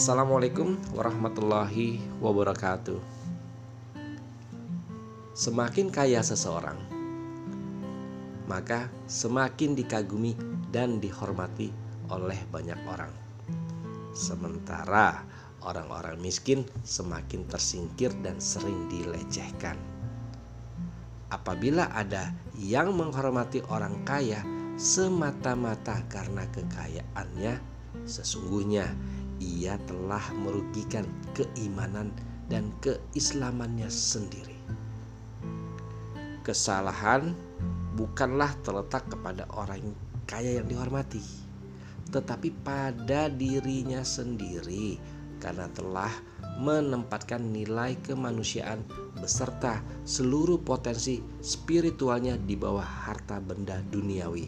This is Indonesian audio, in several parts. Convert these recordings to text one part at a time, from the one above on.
Assalamualaikum warahmatullahi wabarakatuh. Semakin kaya seseorang, maka semakin dikagumi dan dihormati oleh banyak orang. Sementara orang-orang miskin semakin tersingkir dan sering dilecehkan. Apabila ada yang menghormati orang kaya semata-mata karena kekayaannya, sesungguhnya ia telah merugikan keimanan dan keislamannya sendiri. Kesalahan bukanlah terletak kepada orang kaya yang dihormati, tetapi pada dirinya sendiri karena telah menempatkan nilai kemanusiaan beserta seluruh potensi spiritualnya di bawah harta benda duniawi.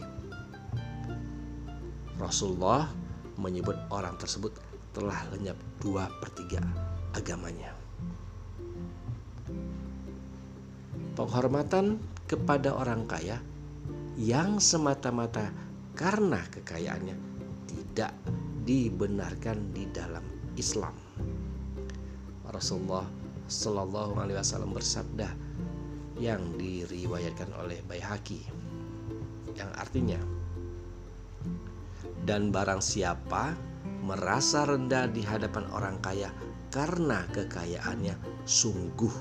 Rasulullah menyebut orang tersebut telah lenyap dua per tiga agamanya. Penghormatan kepada orang kaya yang semata-mata karena kekayaannya tidak dibenarkan di dalam Islam. Rasulullah Shallallahu Alaihi Wasallam bersabda yang diriwayatkan oleh Baihaqi yang artinya dan barang siapa merasa rendah di hadapan orang kaya karena kekayaannya, sungguh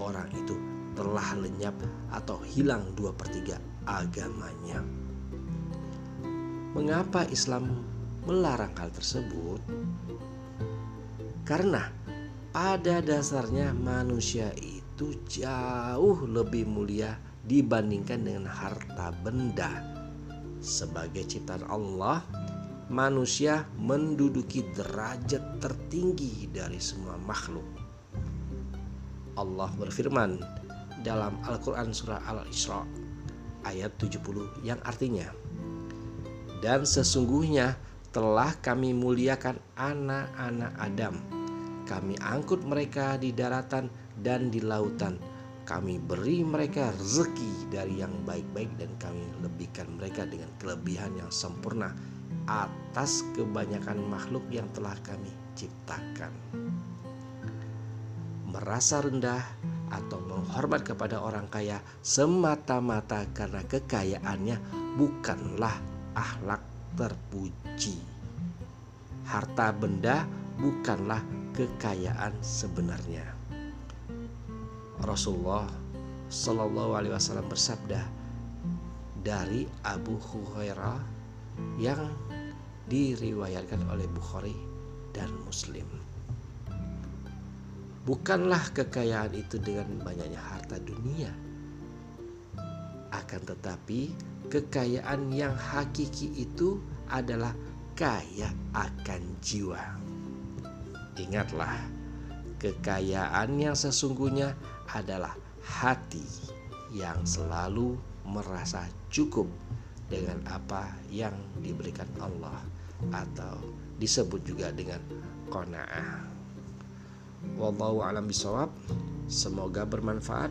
orang itu telah lenyap atau hilang dua per tiga agamanya. Mengapa Islam melarang hal tersebut? Karena pada dasarnya manusia itu jauh lebih mulia dibandingkan dengan harta benda. Sebagai ciptaan Allah, manusia menduduki derajat tertinggi dari semua makhluk. Allah berfirman dalam Al-Quran Surah Al-Isra ayat 70 yang artinya Dan sesungguhnya telah kami muliakan anak-anak Adam Kami angkut mereka di daratan dan di lautan kami beri mereka rezeki dari yang baik-baik dan kami lebihkan mereka dengan kelebihan yang sempurna atas kebanyakan makhluk yang telah kami ciptakan. Merasa rendah atau menghormat kepada orang kaya semata-mata karena kekayaannya bukanlah akhlak terpuji. Harta benda bukanlah kekayaan sebenarnya. Rasulullah Shallallahu Alaihi Wasallam bersabda dari Abu Hurairah yang diriwayatkan oleh Bukhari dan Muslim. Bukanlah kekayaan itu dengan banyaknya harta dunia, akan tetapi kekayaan yang hakiki itu adalah kaya akan jiwa. Ingatlah, kekayaan yang sesungguhnya adalah hati yang selalu merasa cukup dengan apa yang diberikan Allah atau disebut juga dengan qanaah. Wallahu alam bisawab. Semoga bermanfaat.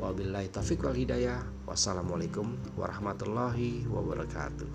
Wabillahi taufiq wal hidayah. Wassalamualaikum warahmatullahi wabarakatuh.